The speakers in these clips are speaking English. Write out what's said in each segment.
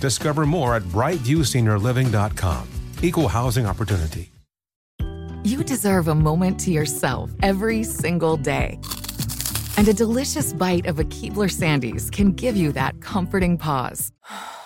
Discover more at brightviewseniorliving.com. Equal housing opportunity. You deserve a moment to yourself every single day. And a delicious bite of a Keebler Sandies can give you that comforting pause.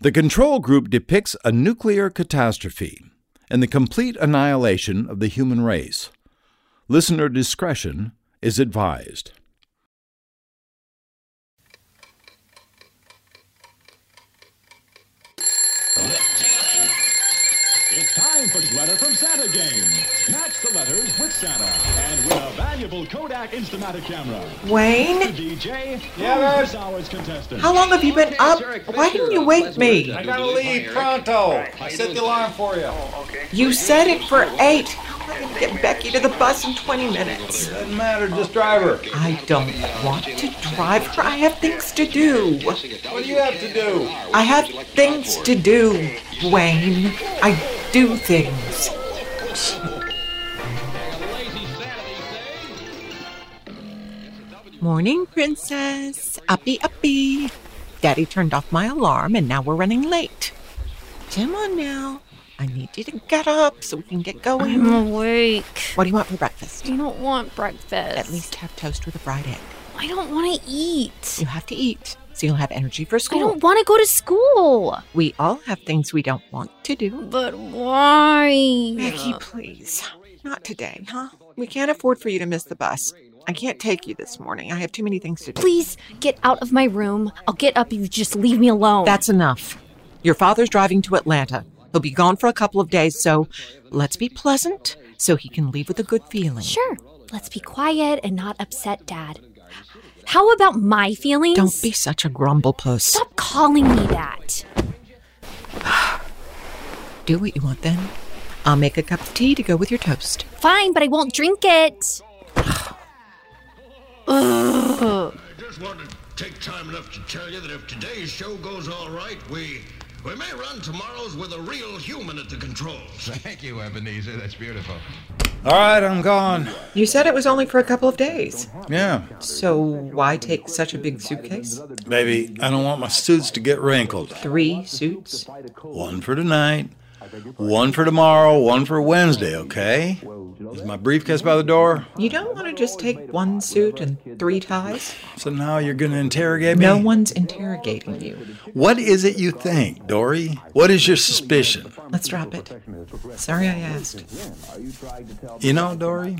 The control group depicts a nuclear catastrophe and the complete annihilation of the human race. Listener discretion is advised. It's time for Letter from Santa game. Match the letters with Santa and win Kodak Instamatic camera. Wayne? The DJ, Yeah, this hour's contestant. How long have you been up? Why didn't you wake me? I gotta leave pronto. I set the alarm for you. Oh, you set it for 8. I'm gonna get Becky to the bus in 20 minutes. Doesn't matter, just drive her. I don't want to drive her. I have things to do. What do you have to do? I have things to do, Wayne. I do things. Morning, Princess. Uppy, uppy. Daddy turned off my alarm and now we're running late. Come on now. I need you to get up so we can get going. I'm awake. What do you want for breakfast? I don't want breakfast. At least have toast with a fried egg. I don't want to eat. You have to eat so you'll have energy for school. I don't want to go to school. We all have things we don't want to do. But why? Becky, please. Not today, huh? We can't afford for you to miss the bus. I can't take you this morning. I have too many things to do. Please get out of my room. I'll get up if you just leave me alone. That's enough. Your father's driving to Atlanta. He'll be gone for a couple of days, so let's be pleasant so he can leave with a good feeling. Sure. Let's be quiet and not upset Dad. How about my feelings? Don't be such a grumble puss. Stop calling me that. Do what you want then. I'll make a cup of tea to go with your toast. Fine, but I won't drink it. Ugh. I just wanted to take time enough to tell you that if today's show goes all right, we we may run tomorrow's with a real human at the controls. Thank you, Ebenezer. That's beautiful. All right, I'm gone. You said it was only for a couple of days. Yeah. So why take such a big suitcase? Baby, I don't want my suits to get wrinkled. Three suits? One for tonight, one for tomorrow, one for Wednesday, okay? Is my briefcase by the door? You don't want to just take one suit and three ties? So now you're going to interrogate me? No one's interrogating you. What is it you think, Dorrie? What is your suspicion? Let's drop it. Sorry I asked. You know, Dorrie,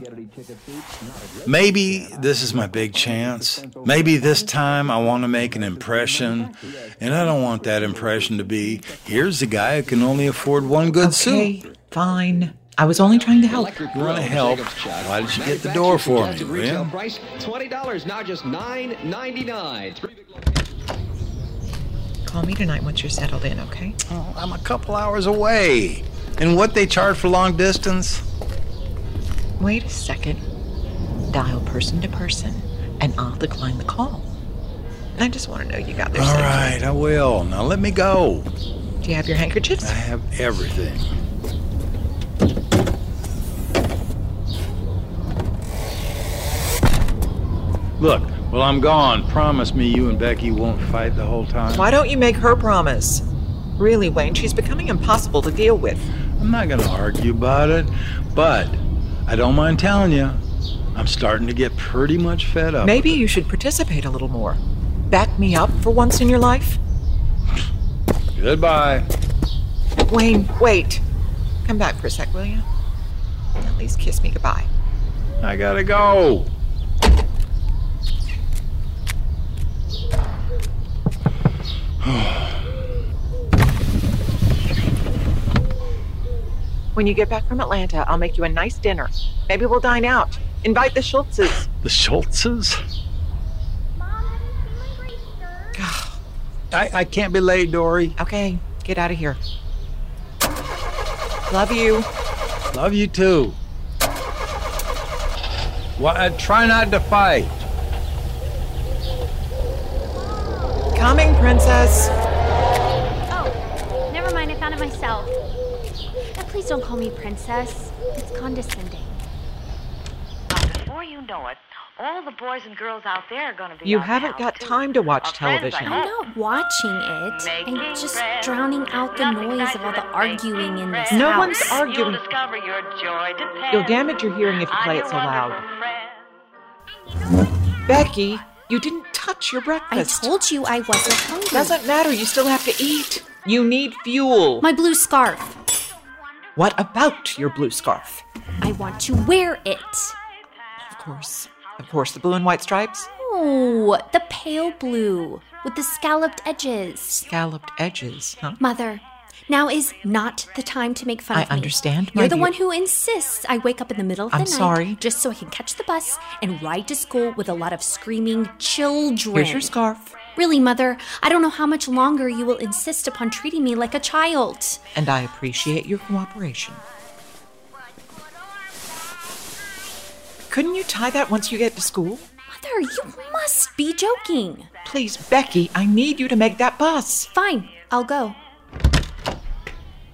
maybe this is my big chance. Maybe this time I want to make an impression, and I don't want that impression to be here's the guy who can only afford one good okay, suit. Fine. I was only trying to help. You want to help? Why did you get the door for me, Retail $20, now just $9.99. Call me tonight once you're settled in, okay? Oh, I'm a couple hours away. And what they charge for long distance? Wait a second. Dial person to person, and I'll decline the call. I just want to know you got there All safely. right, I will. Now let me go. Do you have your handkerchiefs? I have everything. Look, well, I'm gone. Promise me you and Becky won't fight the whole time. Why don't you make her promise? Really, Wayne, she's becoming impossible to deal with. I'm not going to argue about it, but I don't mind telling you, I'm starting to get pretty much fed up. Maybe you should participate a little more. Back me up for once in your life. Goodbye. Wayne, wait. Come back for a sec, will you? At least kiss me goodbye. I gotta go. When you get back from Atlanta, I'll make you a nice dinner. Maybe we'll dine out. Invite the Schultzes. The Schultzes? Mom, I, I can't be late, Dorrie. Okay, get out of here. Love you. Love you too. Well, uh, try not to fight. Coming, princess. Oh, never mind. I found it myself. Now, please don't call me princess. It's condescending. Before you know it, all the boys and girls out there are going to be. You out the haven't got too. time to watch Our friends, I television. I'm not watching it. I'm just drowning out the noise of all the arguing in this No house. one's arguing. You'll discover your joy You'll damage your hearing if you play it so loud. friend. Becky, you didn't touch your breakfast. I told you I wasn't hungry. Doesn't matter. You still have to eat. You need fuel. My blue scarf. What about your blue scarf? I want to wear it. Of course. Of course, the blue and white stripes. Oh, the pale blue with the scalloped edges. Scalloped edges, huh? Mother, now is not the time to make fun I of me. I understand, You're the dear. one who insists I wake up in the middle of the I'm night sorry. just so I can catch the bus and ride to school with a lot of screaming children. Here's your scarf. Really, Mother, I don't know how much longer you will insist upon treating me like a child. And I appreciate your cooperation. Couldn't you tie that once you get to school? Mother, you must be joking. Please, Becky, I need you to make that bus. Fine, I'll go.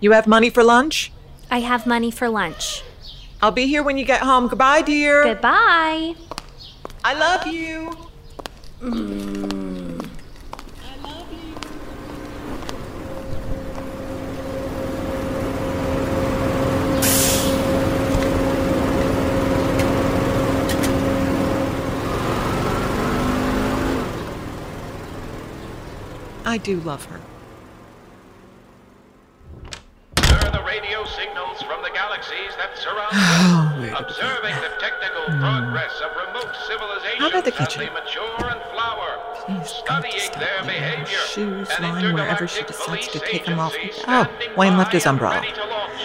You have money for lunch? I have money for lunch. I'll be here when you get home. Goodbye, dear. Goodbye. I love you. Mm. I love you. I do love her. Sir, the radio signals from the galaxies that surround Oh, us, a observing the technical hmm. progress of remote civilizations How about the as kitchen? they mature and flower, She's studying stop their behavior. shoes lying wherever she decides to take them off. Oh, Wayne left his umbrella. ready to launch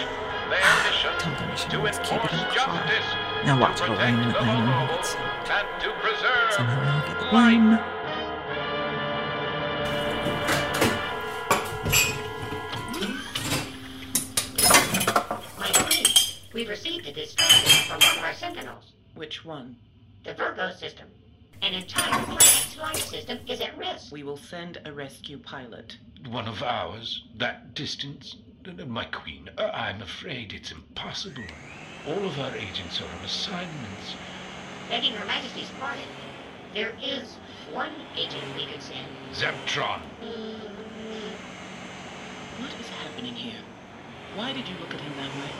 their ah, mission Told him she to keep it in the car. Now watch it'll rain in the Atlanta in vulnerable, minutes. and to preserve Somehow I'll get the blame. My queen, we've received a distraction from one of our sentinels. Which one? The Virgo system. An entire planet's life system is at risk. We will send a rescue pilot. One of ours, that distance? My queen, uh, I'm afraid it's impossible. All of our agents are on assignments. Begging Her Majesty's pardon, there is one agent we could send. Zeptron. What is happening here? Why did you look at him that way?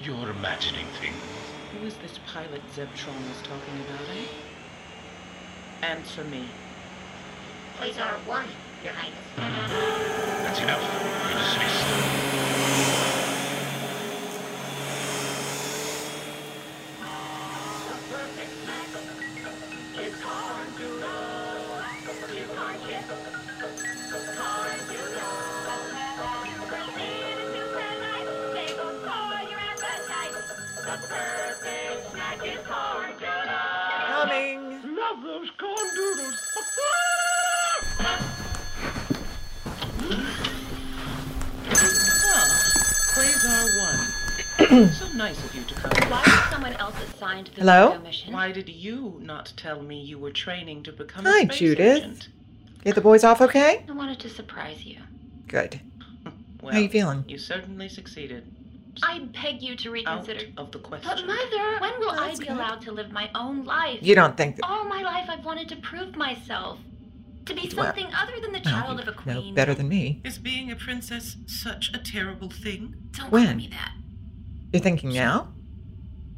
You're imagining things. Who is this pilot Zebtron was talking about, eh? Answer me. Please, Quasar 1, Your Highness. That's enough. You're dismissed. So nice of you to come. Why was someone else assigned to Hello? Mission? Why did you not tell me you were training to become Hi, a space Judith. agent? Get the boys off okay? I wanted to surprise you. Good. Well, How you feeling? You certainly succeeded. I beg you to reconsider. Out reconsider. of the question. But mother, when will I be good. allowed to live my own life? You don't think that. All my life I've wanted to prove myself. To be Well, something other than the child you of a know queen. better than me. Is being a princess such a terrible thing? Don't When? call me that. You're thinking now?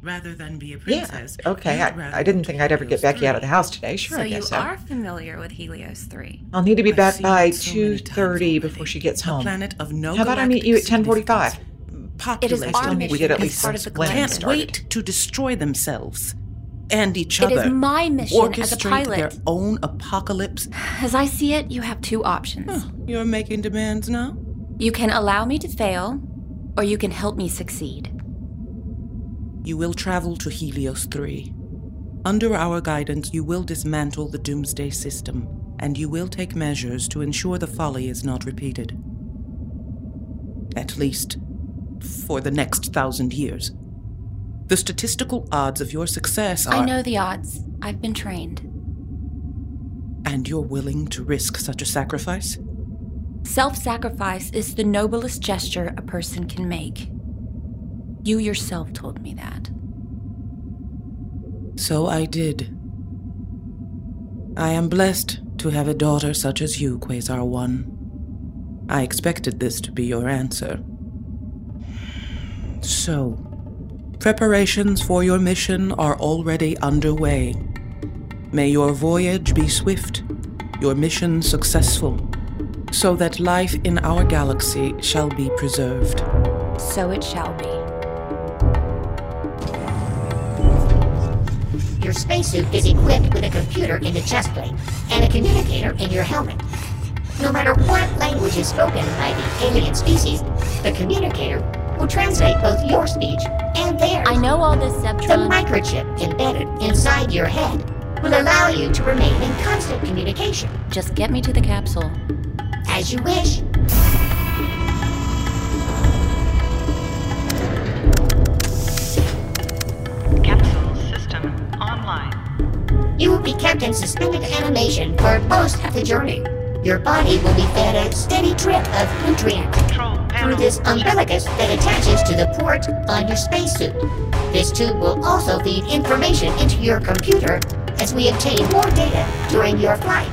Rather than be a princess. Yeah. princess. Okay. I, I didn't think to I'd ever get Helios Becky out of the house today. Sure, so I guess you so. are familiar with Helios 3. I'll need to be I've back by it so many two times thirty already. before she gets A home. planet of no How about I meet you at ten forty-five? It is Population. our still we did mission at least part of since the Glenn clan. started. wait to destroy themselves and each It other. It is my mission as a Orchestrate pilot. their own apocalypse. As I see it, you have two options. You're making demands now? You can allow me to fail, or you can help me succeed. You will travel to Helios 3. Under our guidance, you will dismantle the Doomsday system, and you will take measures to ensure the folly is not repeated. At least, for the next thousand years. The statistical odds of your success are. I know the odds. I've been trained. And you're willing to risk such a sacrifice? Self sacrifice is the noblest gesture a person can make. You yourself told me that. So I did. I am blessed to have a daughter such as you, Quasar 1. I expected this to be your answer. So, preparations for your mission are already underway. May your voyage be swift, your mission successful, so that life in our galaxy shall be preserved. So it shall be. Spacesuit is equipped with a computer in the chest plate and a communicator in your helmet. No matter what language is spoken by the alien species, the communicator will translate both your speech and theirs. I know all this, The microchip embedded inside your head will allow you to remain in constant communication. Just get me to the capsule. As you wish. You will be kept in suspended animation for most of the journey. Your body will be fed a steady drip of nutrient through this umbilicus that attaches to the port on your spacesuit. This tube will also feed information into your computer as we obtain more data during your flight.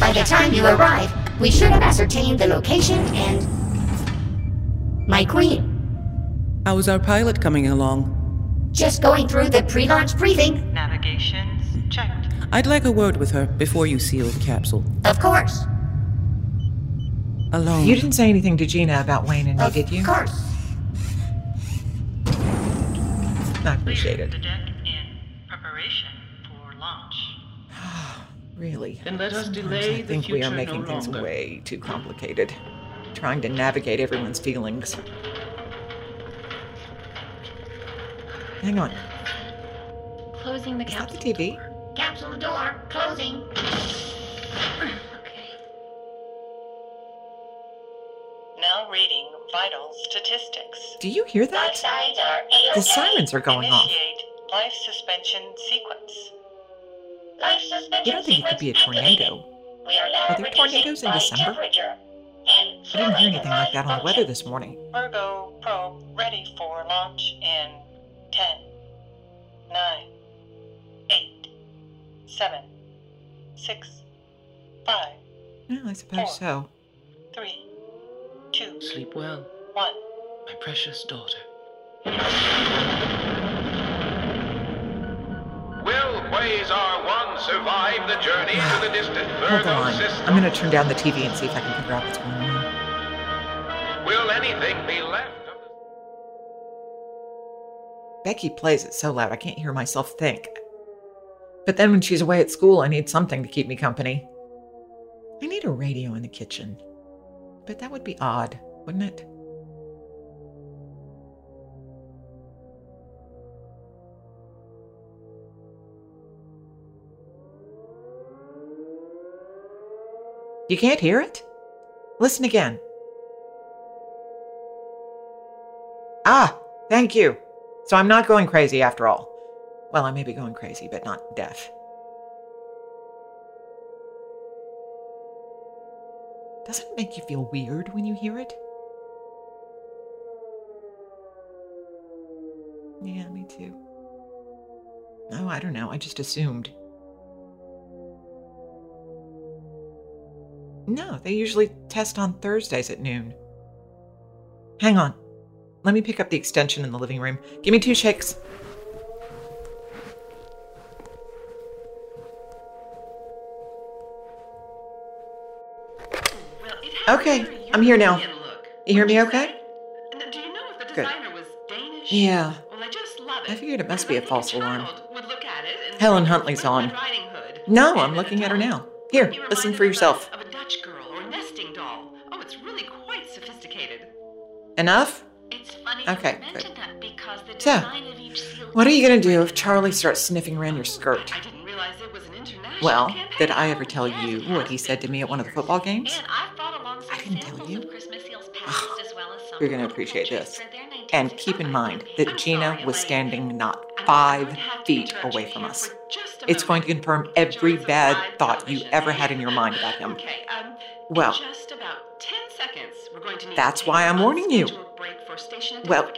By the time you arrive, we should have ascertained the location and my queen. How is our pilot coming along? Just going through the pre-launch briefing. Navigations checked. I'd like a word with her before you seal the capsule. Of course. Alone. You didn't say anything to Gina about Wayne and me, did you? Of course. I appreciate it. The deck in preparation for launch. Really. Then let us Sometimes delay I the think we are making no things longer. way too complicated. Trying to navigate everyone's feelings. Hang on. Closing the Is that the capsule. TV? Capsule door closing. okay. Now reading vital statistics. Do you hear that? Sides are The sirens are going off. Life suspension sequence. Life suspension You don't think it could be a tornado? We are now Are there tornadoes in December? I didn't hear anything like that on the weather this morning. Virgo probe ready for launch in 10, 9, 8, 7, 6, 5, Yeah, I suppose so. 3, 2, Sleep well, 1. my precious daughter. Will Quasar 1 survive the journey to the distant Hold Virgo on. system? I'm gonna turn down the TV and see if I can figure out what's going on. Will anything be left Becky plays it so loud I can't hear myself think. But then when she's away at school, I need something to keep me company. I need a radio in the kitchen. But that would be odd, wouldn't it? You can't hear it? Listen again. Ah, thank you. So I'm not going crazy after all. Well, I may be going crazy, but not deaf. Doesn't it make you feel weird when you hear it? Yeah, me too. Oh, I don't know. I just assumed. No, they usually test on Thursdays at noon. Hang on. Let me pick up the extension in the living room. Give me two shakes. Okay, I'm here now. You hear me okay? Do you know if the Good. designer was Danish? Yeah. Well, I just love it. I figured it must be a false alarm. Would look at it and Helen Huntley's on. No, I'm looking at her now. Here, listen for yourself. of a Dutch girl or nesting doll. Oh, it's really quite sophisticated. Enough? It's funny Okay, you good. mentioned that because the So, design of each what are you going to do if Charlie starts sniffing around your oh, skirt? I didn't realize it was an international Well, did I ever tell you what he said to me at one of the football games? And I thought along some I didn't tell samples you. of Christmas seals packaged as well as some You're going to appreciate this. And keep in mind that Gina was standing not five feet away from us. It's going to confirm every bad thought you ever had in your mind about him. Um, Well, just about 10 seconds. We're going to need that's why I'm warning you. scheduled break for station Well.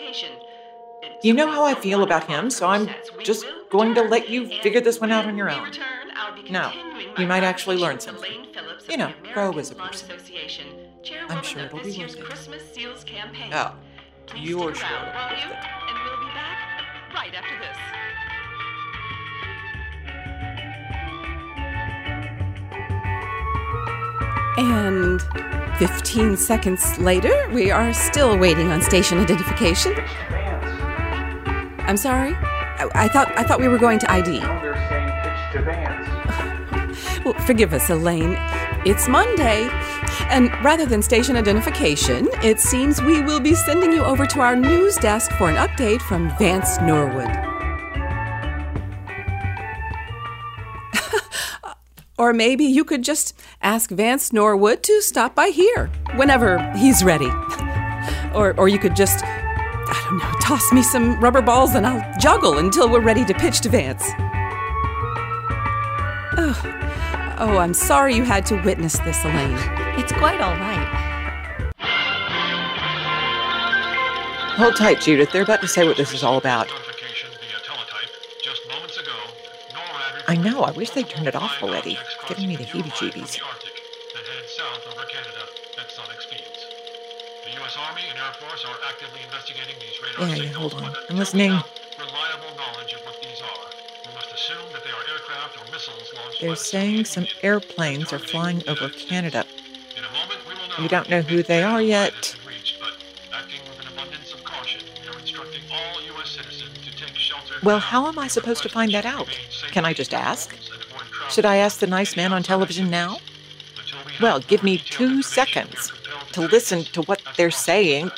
You know how I feel about him, so I'm just going to let you figure this one out on your own. No, you might actually learn something. You know, grow as a person. Association, I'm chairwoman sure of it'll this be year's worth it. Christmas Seals campaign. Oh, Please you're stick sure. around, won't you? And we'll be back right after this. And 15 seconds later, we are still waiting on station identification. I'm sorry? I, I thought I thought we were going to ID. They're saying pitch dance. Well, forgive us, Elaine. It's Monday. And rather than station identification, it seems we will be sending you over to our news desk for an update from Vance Norwood. Or maybe you could just ask Vance Norwood to stop by here whenever he's ready. Or, or you could just, I don't know, toss me some rubber balls and I'll juggle until we're ready to pitch to Vance. Oh, oh I'm sorry you had to witness this, Elaine. It's quite all right. Hold tight, Judith. They're about to say what this is all about. I know. I wish they'd turned it off already. It's giving me the heebie-jeebies. that head south over Canada at sonic speeds. The U.S. Army and Air Force are actively investigating these radar Yeah, yeah, hold on. I'm listening. reliable knowledge of what these are. We must assume that they are aircraft or missiles launched They're saying some airplanes are flying over Canada. We don't know who they are yet. Well, how am I supposed to find that out? Can I just ask? Should I ask the nice man on television now? Well, give me two seconds to listen to what they're saying.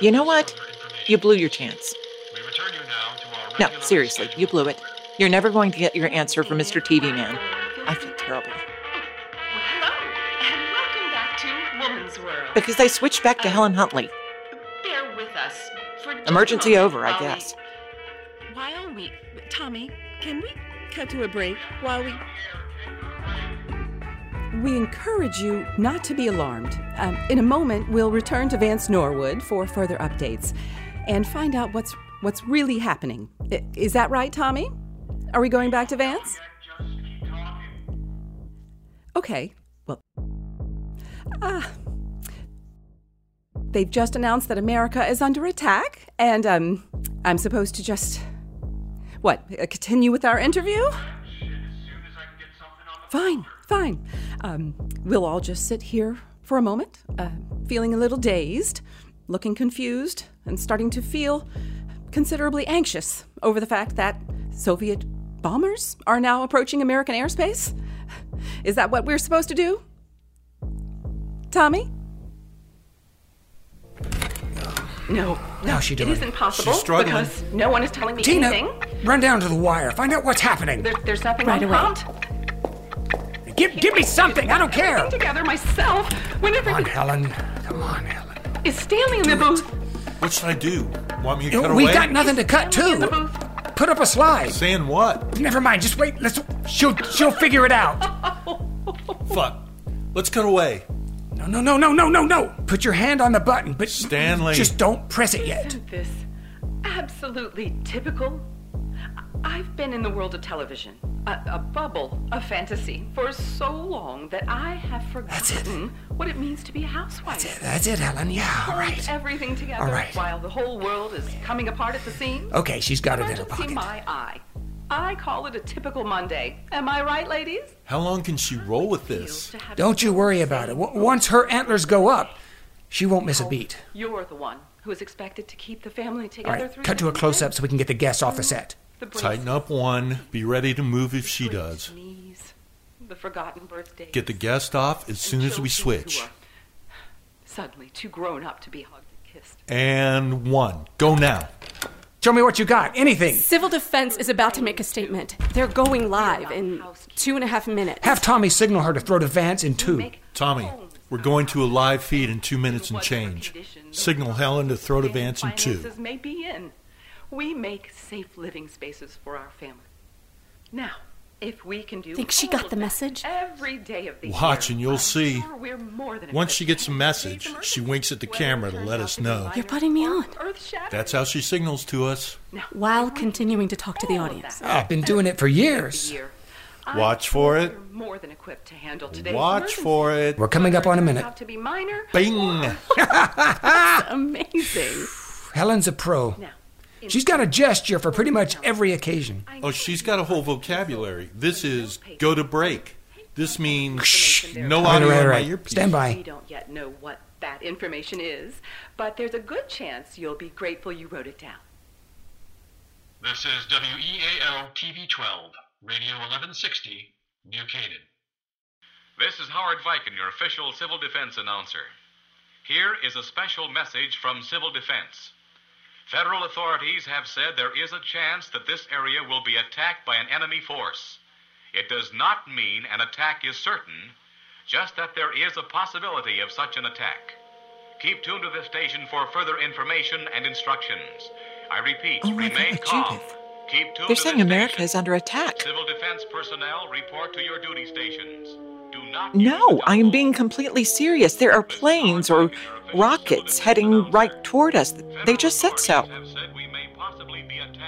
You know what? You blew your chance. No, seriously, you blew it. You're never going to get your answer from Mr. TV Man. I feel terrible. Because they switched back to Helen Huntley. Bear with us for Emergency moment over, I while we- guess. While we. Tommy, can we cut to a break while we. We encourage you not to be alarmed. Um, in a moment, we'll return to Vance Norwood for further updates and find out what's what's really happening. I- Is that right, Tommy? Are we going back to Vance? Okay. Well, ah, they've just announced that America is under attack, and um, I'm supposed to just what uh, continue with our interview? Fine, fine. Um, we'll all just sit here for a moment, uh, feeling a little dazed, looking confused, and starting to feel considerably anxious over the fact that Soviet bombers are now approaching American airspace. Is that what we're supposed to do? Tommy? No, no, How's she doing? it isn't possible She's struggling. because no one is telling me Tina, anything. run down to the wire. Find out what's happening. There, there's nothing Right on away. prompt. Give, give me something. I don't care. Getting together myself. When Come on, Helen. Come on, Helen. is Stanley in the booth. What should I do? Want me to cut we away? We got nothing to cut Stanley in the to. booth. Put up a slide. Saying what? Never mind. Just wait. Let's. She'll. She'll figure it out. Fuck. Let's cut away. No, no, no, no, no, no, no. Put your hand on the button, but Stanley. just don't press it yet. Isn't this absolutely typical? I've been in the world of television, a, a bubble of fantasy, for so long that I have forgotten what it means to be a housewife. That's it. That's it, Helen. Yeah. all right. Hold everything together All right. while the whole world is coming apart at the seams. Okay, she's got it in her Emergency pocket. my eye. I call it a typical Monday. Am I right, ladies? How long can she roll with this? Don't you worry about it. W- once her antlers go up, she won't miss a oh, beat. You're the one who is expected to keep the family together right, through cut to a close up so we can get the guests off the set. The Tighten up one. Be ready to move if she does. knees, the forgotten birthdays. Get the guest off as soon as we switch. Suddenly too grown up to be hugged and kissed. And one. Go now. Show me what you got. Anything. Civil Defense is about to make a statement. They're going live in two and a half minutes. Have Tommy signal her to throw to Vance in two. Tommy, we're going to a live feed in two minutes and change. Signal Helen to throw to Vance in two. Finances may be in. We make safe living spaces for our family. Now, if we can do Think she got the message? every day of the Watch year, and you'll I'm see. sure we're more than Once she gets a message, she winks at the camera to let us know. You're putting me on. That's how she signals to us. While continuing to talk to the audience. Oh, I've been doing it for years. Watch for it. We're more than equipped to handle today's Watch for it. We're coming up on a minute. Out to be minor. Bing! That's amazing. Helen's a pro. She's got a gesture for pretty much every occasion. Oh, she's got a whole vocabulary. This is go to break. This means no Right, audio right, in my right. earpiece. Stand by. We don't yet know what that information is, but there's a good chance you'll be grateful you wrote it down. This is WEAL TV 12, Radio 1160, New Canaan. This is Howard Viken, your official civil defense announcer. Here is a special message from Civil Defense. Federal authorities have said there is a chance that this area will be attacked by an enemy force. It does not mean an attack is certain, just that there is a possibility of such an attack. Keep tuned to this station for further information and instructions. I repeat, Oh remain God, calm. Judith. Keep tuned They're saying America station. is under attack. Civil defense personnel report to your duty stations. No, I am being completely serious. There are planes or rockets heading right toward us. They just said so.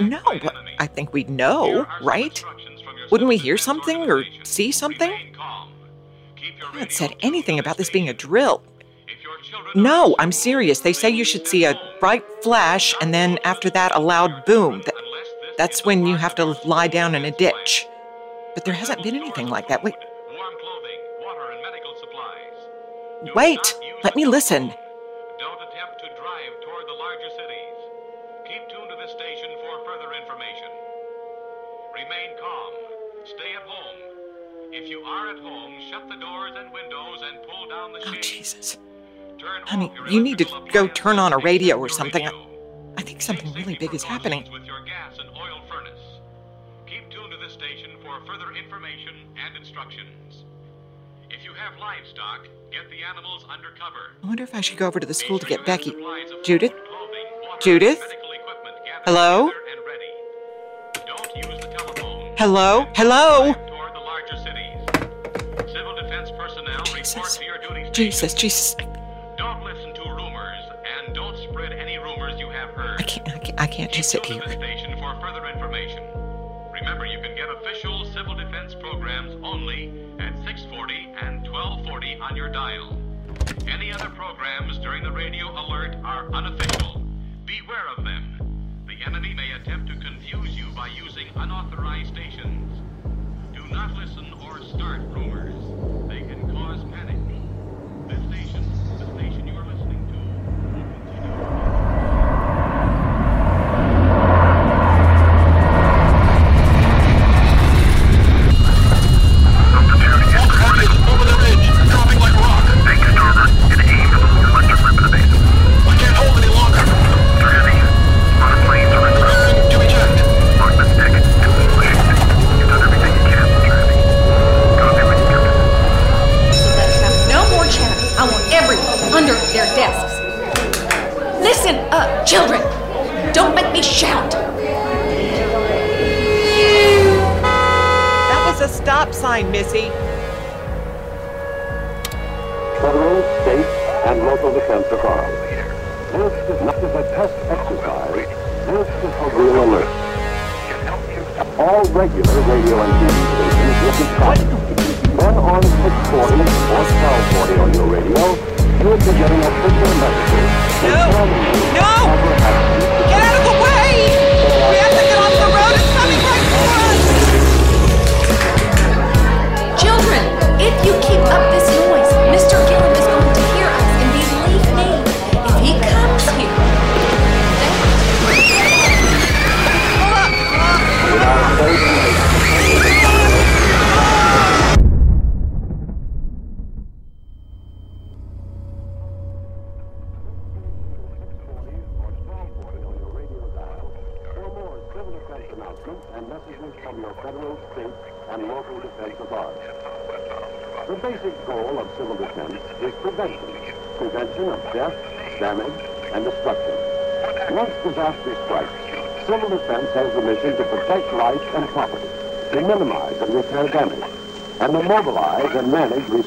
No, but I think we'd know, right? Wouldn't we hear something or see something? They haven't said anything about this being a drill. No, I'm serious. They say you should see a bright flash and then after that a loud boom. That's when you have to lie down in a ditch. But there hasn't been anything like that. Wait. Wait, let me listen. Don't attempt to drive toward the larger cities. Keep tuned to this station for further information. Remain calm. Stay at home. If you are at home, shut the doors and windows and pull down the Oh. Jesus. Turn Honey, you need to go turn on a radio or something. I. I think something really big is happening. with your gas and oil furnace. Keep tuned to this station for further information and instructions. If you have livestock, get the animals under cover. I wonder if I should go over to the school to get Becky. Judith? Judith? Hello? Hello? Hello? Civil defense personnel report to your duty Jesus, Jesus. Don't listen to rumors and don't spread any rumors you have heard. I can't, I can't, I can't just sit here. 1240 on your dial. Any other programs during the radio alert are unofficial. Beware of them. The enemy may attempt to confuse you by using unauthorized stations. Do not listen or start rumors. They can cause panic. This station children. Don't make me shout. That was a stop sign, Missy. Federal, state, and local defense departments. This is not just a test exercise. This is a real alert. All regular radio and TV stations will be tracked. Then on 640 or 1240 on your radio, you'll be getting official messages no! No! Get out of the way! We have to get off the road. It's coming right for us! Children, if you keep up this noise,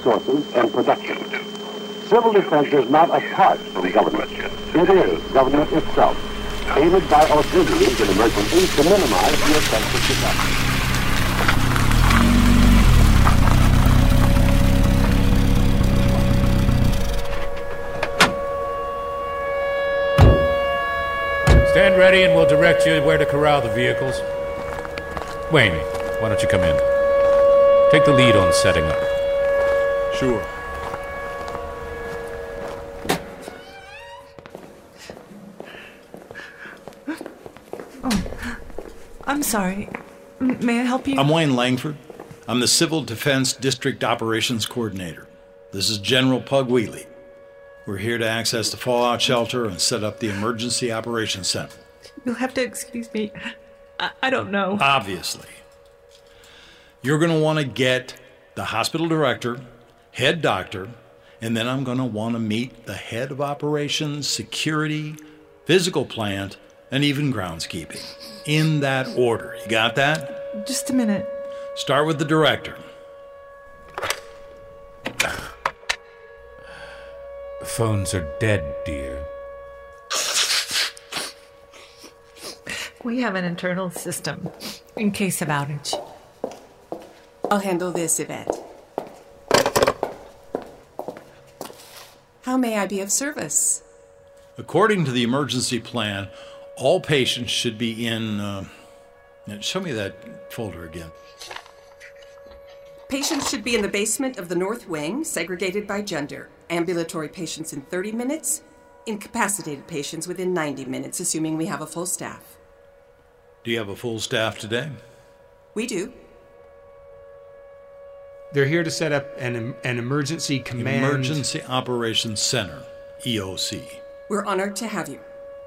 resources and production. Civil defense is not apart from government. It is government itself, aided by auxiliaries in emergencies to minimize the effects of disaster. Stand ready and we'll direct you where to corral the vehicles. Wayne, why don't you come in? Take the lead on setting up. Sure. Oh, I'm sorry. M- may I help you? I'm Wayne Langford. I'm the Civil Defense District Operations Coordinator. This is General Pug Wheatley. We're here to access the fallout shelter and set up the Emergency Operations Center. You'll have to excuse me. I, I don't know. Obviously. You're going to want to get the hospital director, head doctor, and then I'm going to want to meet the head of operations, security, physical plant, and even groundskeeping. In that order. You got that? Just a minute. Start with the director. Phones are dead, dear. We have an internal system in case of outage. I'll handle this, Yvette. How may I be of service? According to the emergency plan, all patients should be in. Uh, show me that folder again. Patients should be in the basement of the North Wing, segregated by gender. Ambulatory patients in 30 minutes, incapacitated patients within 90 minutes, assuming we have a full staff. Do you have a full staff today? We do. They're here to set up an, an emergency command. Emergency Operations Center, EOC. We're honored to have you.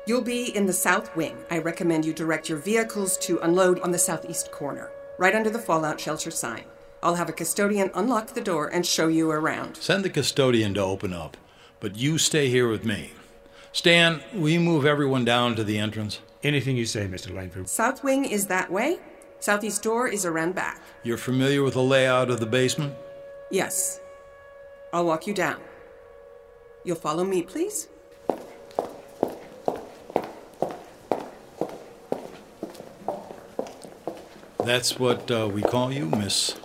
You'll be in the South Wing. I recommend you direct your vehicles to unload on the southeast corner, right under the fallout shelter sign. I'll have a custodian unlock the door and show you around. Send the custodian to open up, but you stay here with me. Stan, will you move everyone down to the entrance? Anything you say, Mr. Langford. South Wing is that way. Southeast door is around back. You're familiar with the layout of the basement? Yes. I'll walk you down. You'll follow me, please? That's what uh, we call you, Miss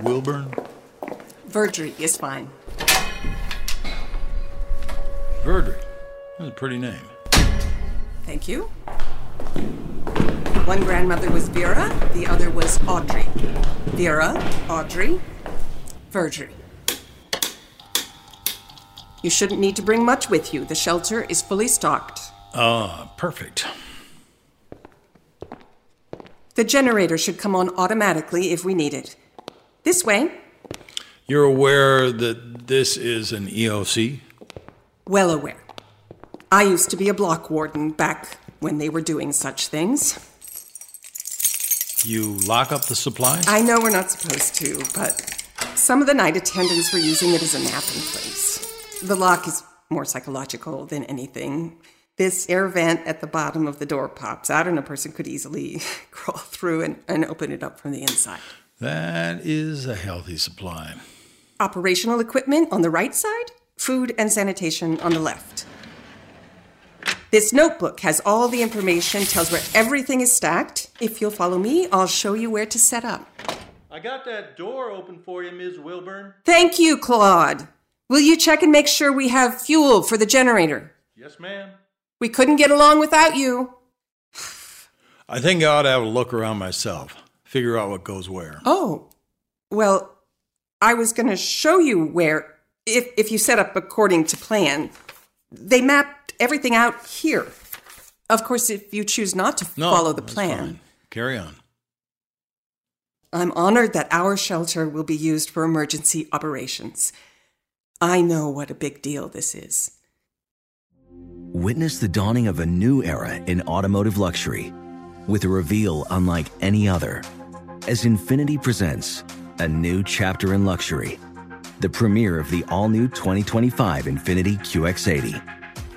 Wilburn? Verdry is fine. Verdry. That's a pretty name. Thank you. One grandmother was Vera, the other was Audrey. Vera, Audrey, Verdry. You shouldn't need to bring much with you. The shelter is fully stocked. Ah, perfect. The generator should come on automatically if we need it. This way. You're aware that this is an EOC? Well aware. I used to be a block warden back when they were doing such things. You lock up the supplies? I know we're not supposed to, but some of the night attendants were using it as a napping place. The lock is more psychological than anything. This air vent at the bottom of the door pops out, and a person could easily crawl through and, and open it up from the inside. That is a healthy supply. Operational equipment on the right side, food and sanitation on the left. This notebook has all the information, tells where everything is stacked. If you'll follow me, I'll show you where to set up. I got that door open for you, Ms. Wilburn. Thank you, Claude. Will you check and make sure we have fuel for the generator? Yes, ma'am. We couldn't get along without you. I think I ought to have a look around myself, figure out what goes where. Oh, well, I was going to show you where, if, if you set up according to plan. They mapped everything out here. Of course, if you choose not to No, follow the plan. fine. Carry on. I'm honored that our shelter will be used for emergency operations. I know what a big deal this is. Witness the dawning of a new era in automotive luxury with a reveal unlike any other as INFINITI presents a new chapter in luxury, the premiere of the all new 2025 INFINITI QX80.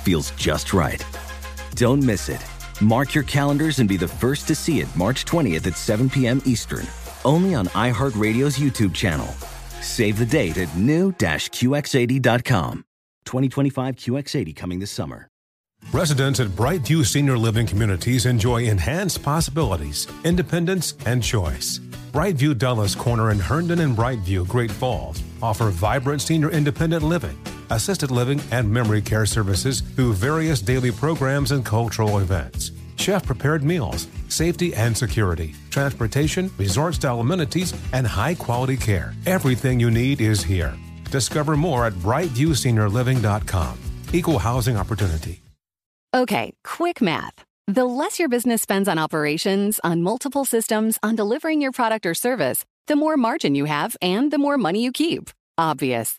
feels just right. Don't miss it. Mark your calendars and be the first to see it March 20th at 7 p.m. Eastern, only on iHeartRadio's YouTube channel. Save the date at new-QX80.com. 2025 QX80 coming this summer. Residents at Brightview Senior Living Communities enjoy enhanced possibilities, independence, and choice. Brightview Dulles Corner in Herndon and Brightview, Great Falls, offer vibrant senior independent living, assisted living, and memory care services through various daily programs and cultural events. Chef prepared meals, safety and security, transportation, resort style amenities, and high quality care. Everything you need is here. Discover more at brightviewseniorliving.com. Equal housing opportunity. Okay, quick math. The less your business spends on operations, on multiple systems, on delivering your product or service, the more margin you have and the more money you keep. Obvious.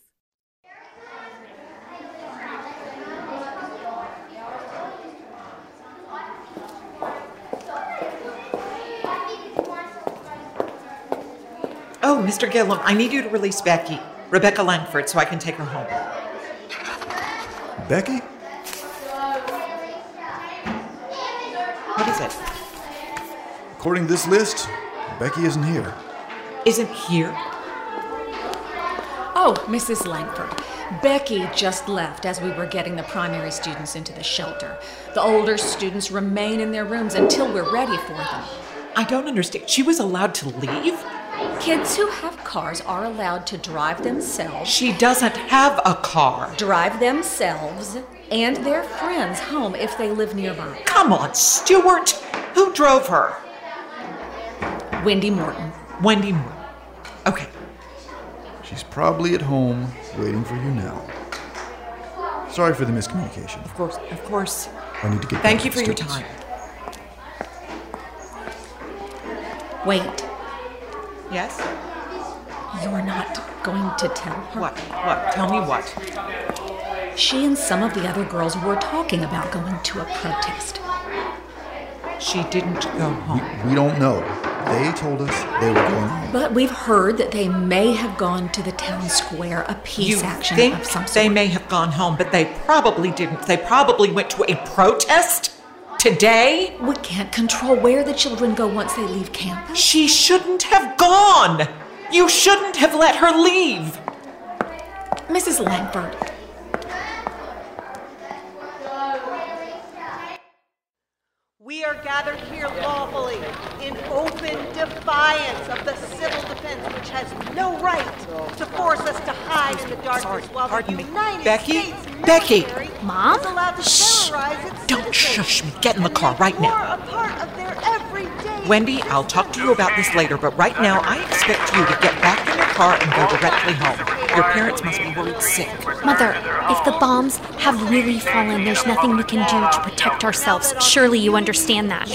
Oh, Mr. Gillum, I need you to release Becky, Rebecca Langford, so I can take her home. Becky? What is it? According to this list, Becky isn't here. Isn't here? Oh, Mrs. Langford. Becky just left as we were getting the primary students into the shelter. The older students remain in their rooms until we're ready for them. I don't understand. She was allowed to leave? Kids who have cars are allowed to drive themselves. She doesn't have a car. Drive themselves and their friends home if they live nearby. Come on, Stuart. Who drove her? Wendy Morton. Wendy Morton. Okay. She's probably at home waiting for you now. Sorry for the miscommunication. Of course, of course. I need to get Thank back you for the your time. Wait, Yes? you're not going to tell her? What? What? Tell me what? She and some of the other girls were talking about going to a protest. She didn't go home. We don't know. They told us they were going home. But we've heard that they may have gone to the town square, a peace you action think of some sort. they may have gone home, but they probably didn't. They probably went to a protest today. We can't control where the children go once they leave campus. She shouldn't have gone. You shouldn't have let her leave. Mrs. Langford, We are gathered here lawfully in open defiance of the civil defense, which has no right to force us to hide in the darkness while pardon the me. United Becky? States Becky! Military Mom? is allowed to terrorize its Don't shush me. Get in the car right now. a part of their everyday Wendy, I'll talk to you about this later, but right now I expect you to get back in your car and go directly home. Your parents must be worried sick. Mother, if the bombs have really fallen, there's nothing we can do to protect ourselves. Surely you understand that.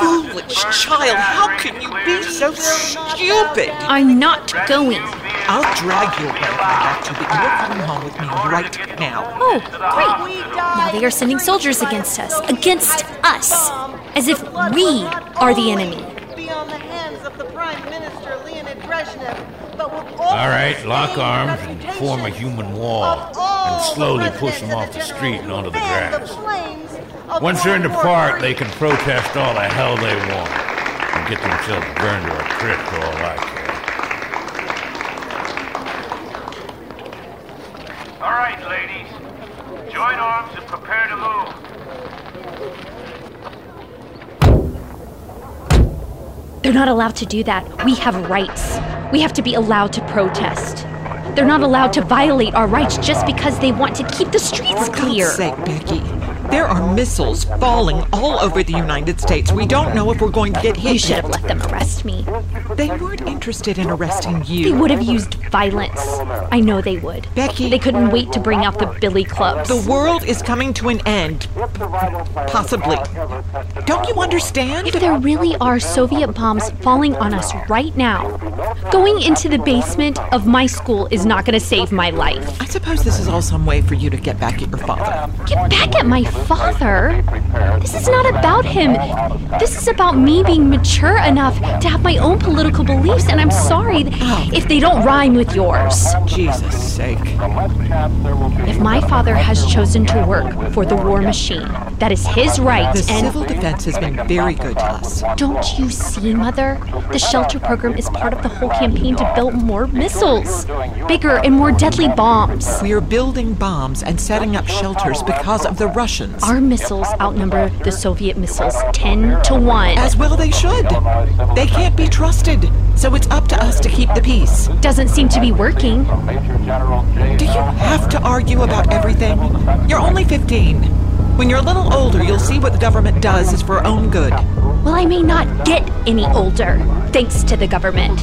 Foolish child, how can you be so stupid? I'm not going. I'll drag your away back I have to, but you are coming home with me right now. Oh, great. Now they are sending soldiers against us. Against us. As if we are the enemy. be on the hands of the Prime Minister Leonid Brezhnev, but will All right, lock arms and form a human wall and slowly push them off the street and onto the grass. Once they're in the park, they can protest all the hell they want and get themselves burned to a crisp for all I care. All right, ladies. Join arms and prepare to move. They're not allowed to do that. We have rights. We have to be allowed to protest. They're not allowed to violate our rights just because they want to keep the streets For clear. God's sake, Becky. There are missiles falling all over the United States. We don't know if we're going to get hit. You should have let them arrest me. They weren't interested in arresting you. They would have used violence. I know they would. Becky. They couldn't wait to bring out the billy clubs. The world is coming to an end. Possibly. Don't you understand? If there really are Soviet bombs falling on us right now, going into the basement of my school is not going to save my life. I suppose this is all some way for you to get back at your father. Get back at my father. This is not about him. This is about me being mature enough to have my own political beliefs, and I'm sorry if they don't rhyme with yours. Jesus' sake. If my father has chosen to work for the war machine, that is his right. The and civil defense has been very good to us. Don't you see, Mother? The shelter program is part of the whole campaign to build more missiles, bigger and more deadly bombs. We are building bombs and setting up shelters because of the Russians. Our missiles outnumber the Soviet missiles 10 to 1. As well they should. They can't be trusted. So it's up to us to keep the peace. Doesn't seem to be working. Do you have to argue about everything? You're only 15. When you're a little older, you'll see what the government does is for our own good. Well, I may not get any older, thanks to the government.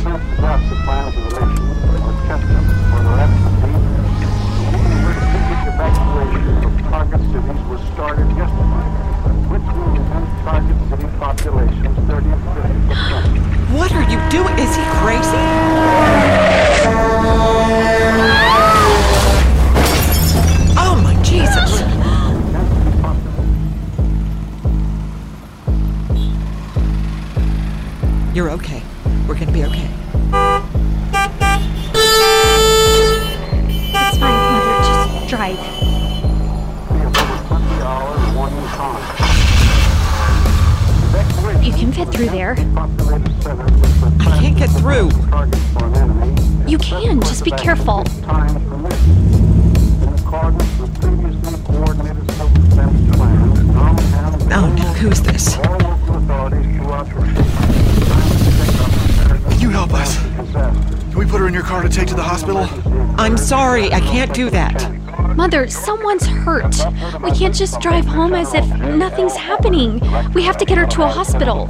Someone's hurt. We can't just drive home as if nothing's happening. We have to get her to a hospital.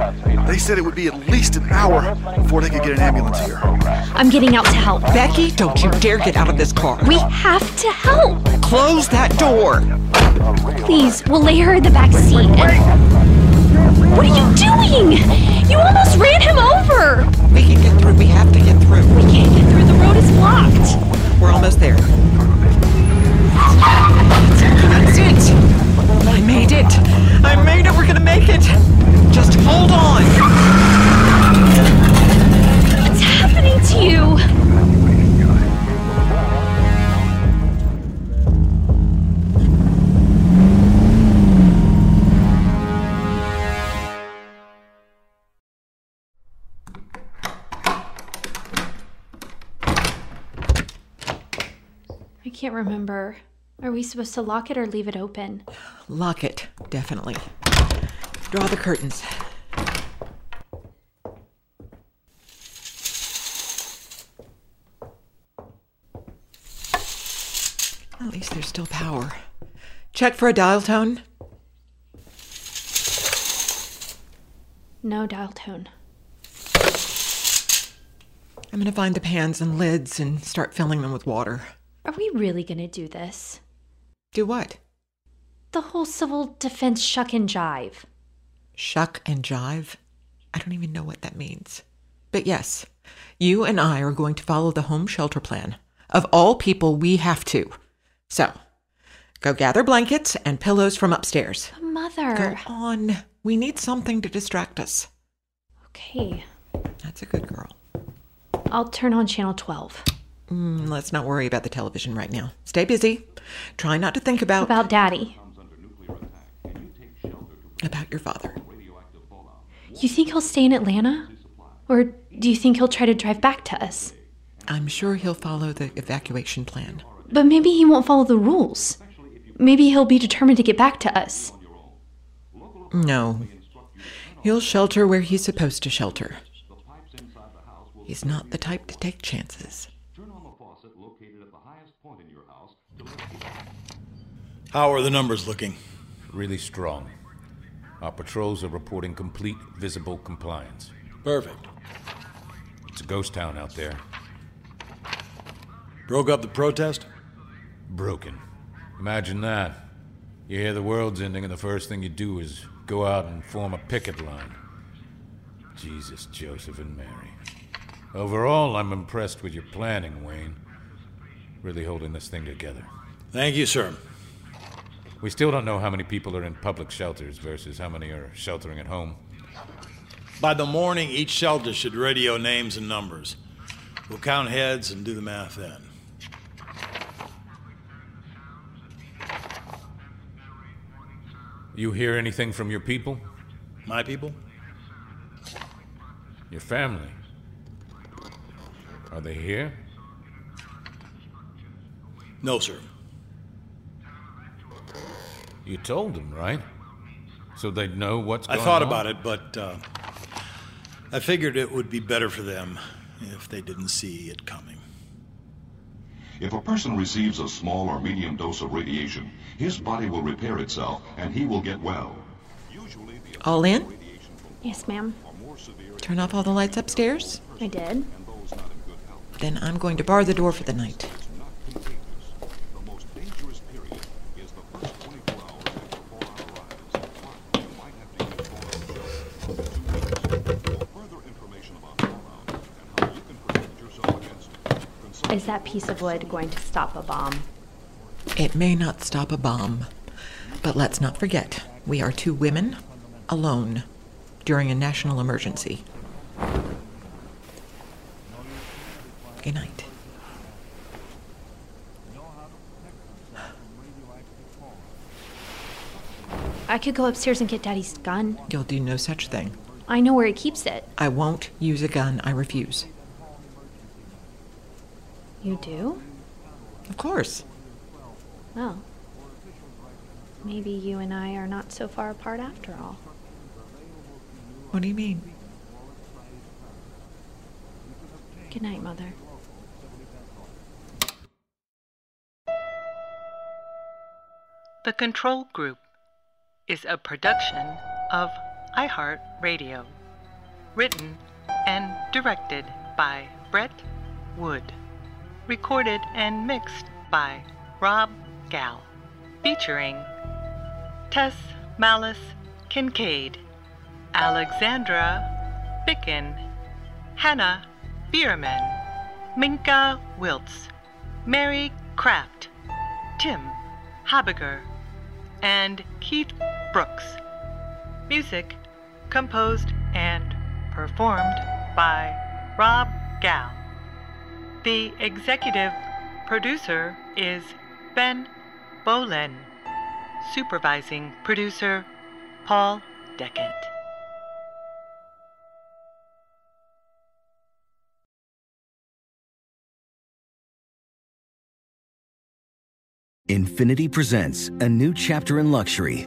They said it would be at least an hour before they could get an ambulance here. I'm getting out to help. Becky, don't you dare get out of this car. We have to help. Close that door. Please, we'll lay her in the back seat. And... What are you doing? You almost ran him over. We can get through. We have to get through. We can't get through. The road is blocked. We're almost there. That's it. I made it. I made it. We're gonna make it. Just hold on. What's happening to you? I can't remember. Are we supposed to lock it or leave it open? Lock it, definitely. Draw the curtains. At least there's still power. Check for a dial tone. No dial tone. I'm gonna find the pans and lids and start filling them with water. Are we really gonna do this? Do what? The whole civil defense shuck and jive. Shuck and jive? I don't even know what that means. But yes, you and I are going to follow the home shelter plan. Of all people, we have to. So, go gather blankets and pillows from upstairs. Mother. Go on. We need something to distract us. Okay. That's a good girl. I'll turn on channel 12. Mm, let's not worry about the television right now. Stay busy. Try not to think about About Daddy. about your father. You think he'll stay in Atlanta? Or do you think he'll try to drive back to us? I'm sure he'll follow the evacuation plan. But maybe he won't follow the rules. Maybe he'll be determined to get back to us. No. He'll shelter where he's supposed to shelter. He's not the type to take chances. How are the numbers looking? Really strong. Our patrols are reporting complete visible compliance. Perfect. It's a ghost town out there. Broke up the protest? Broken. Imagine that. You hear the world's ending, and the first thing you do is go out and form a picket line. Jesus, Joseph, and Mary. Overall, I'm impressed with your planning, Wayne. Really holding this thing together. Thank you, sir. We still don't know how many people are in public shelters versus how many are sheltering at home. By the morning, each shelter should radio names and numbers. We'll count heads and do the math then. You hear anything from your people? My people? Your family? Are they here? No, sir. You told them, right? So they'd know what's I going thought on? about it, but uh, I figured it would be better for them if they didn't see it coming. If a person receives a small or medium dose of radiation, his body will repair itself and he will get well. All in? Yes, ma'am. Turn off all the lights upstairs? I did. Then I'm going to bar the door for the night. Is that piece of wood going to stop a bomb? It may not stop a bomb, but let's not forget we are two women alone during a national emergency. Good night. I could go upstairs and get Daddy's gun. You'll do no such thing. I know where he keeps it. I won't use a gun. I refuse. You do? Of course. Well, maybe you and I are not so far apart after all. What do you mean? Good night, Mother. The Control Group is a production of iHeartRadio. Written and directed by Brett Wood. Recorded and mixed by Rob Gal. Featuring Tess Malis Kincaid, Alexandra Ficken, Hannah Bierman, Minka Wiltz, Mary Kraft, Tim Habeger, and Keith Brooks. Music composed and performed by Rob Gal. The executive producer is Ben Bowlin. Supervising producer Paul Decant. INFINITI presents a new chapter in luxury,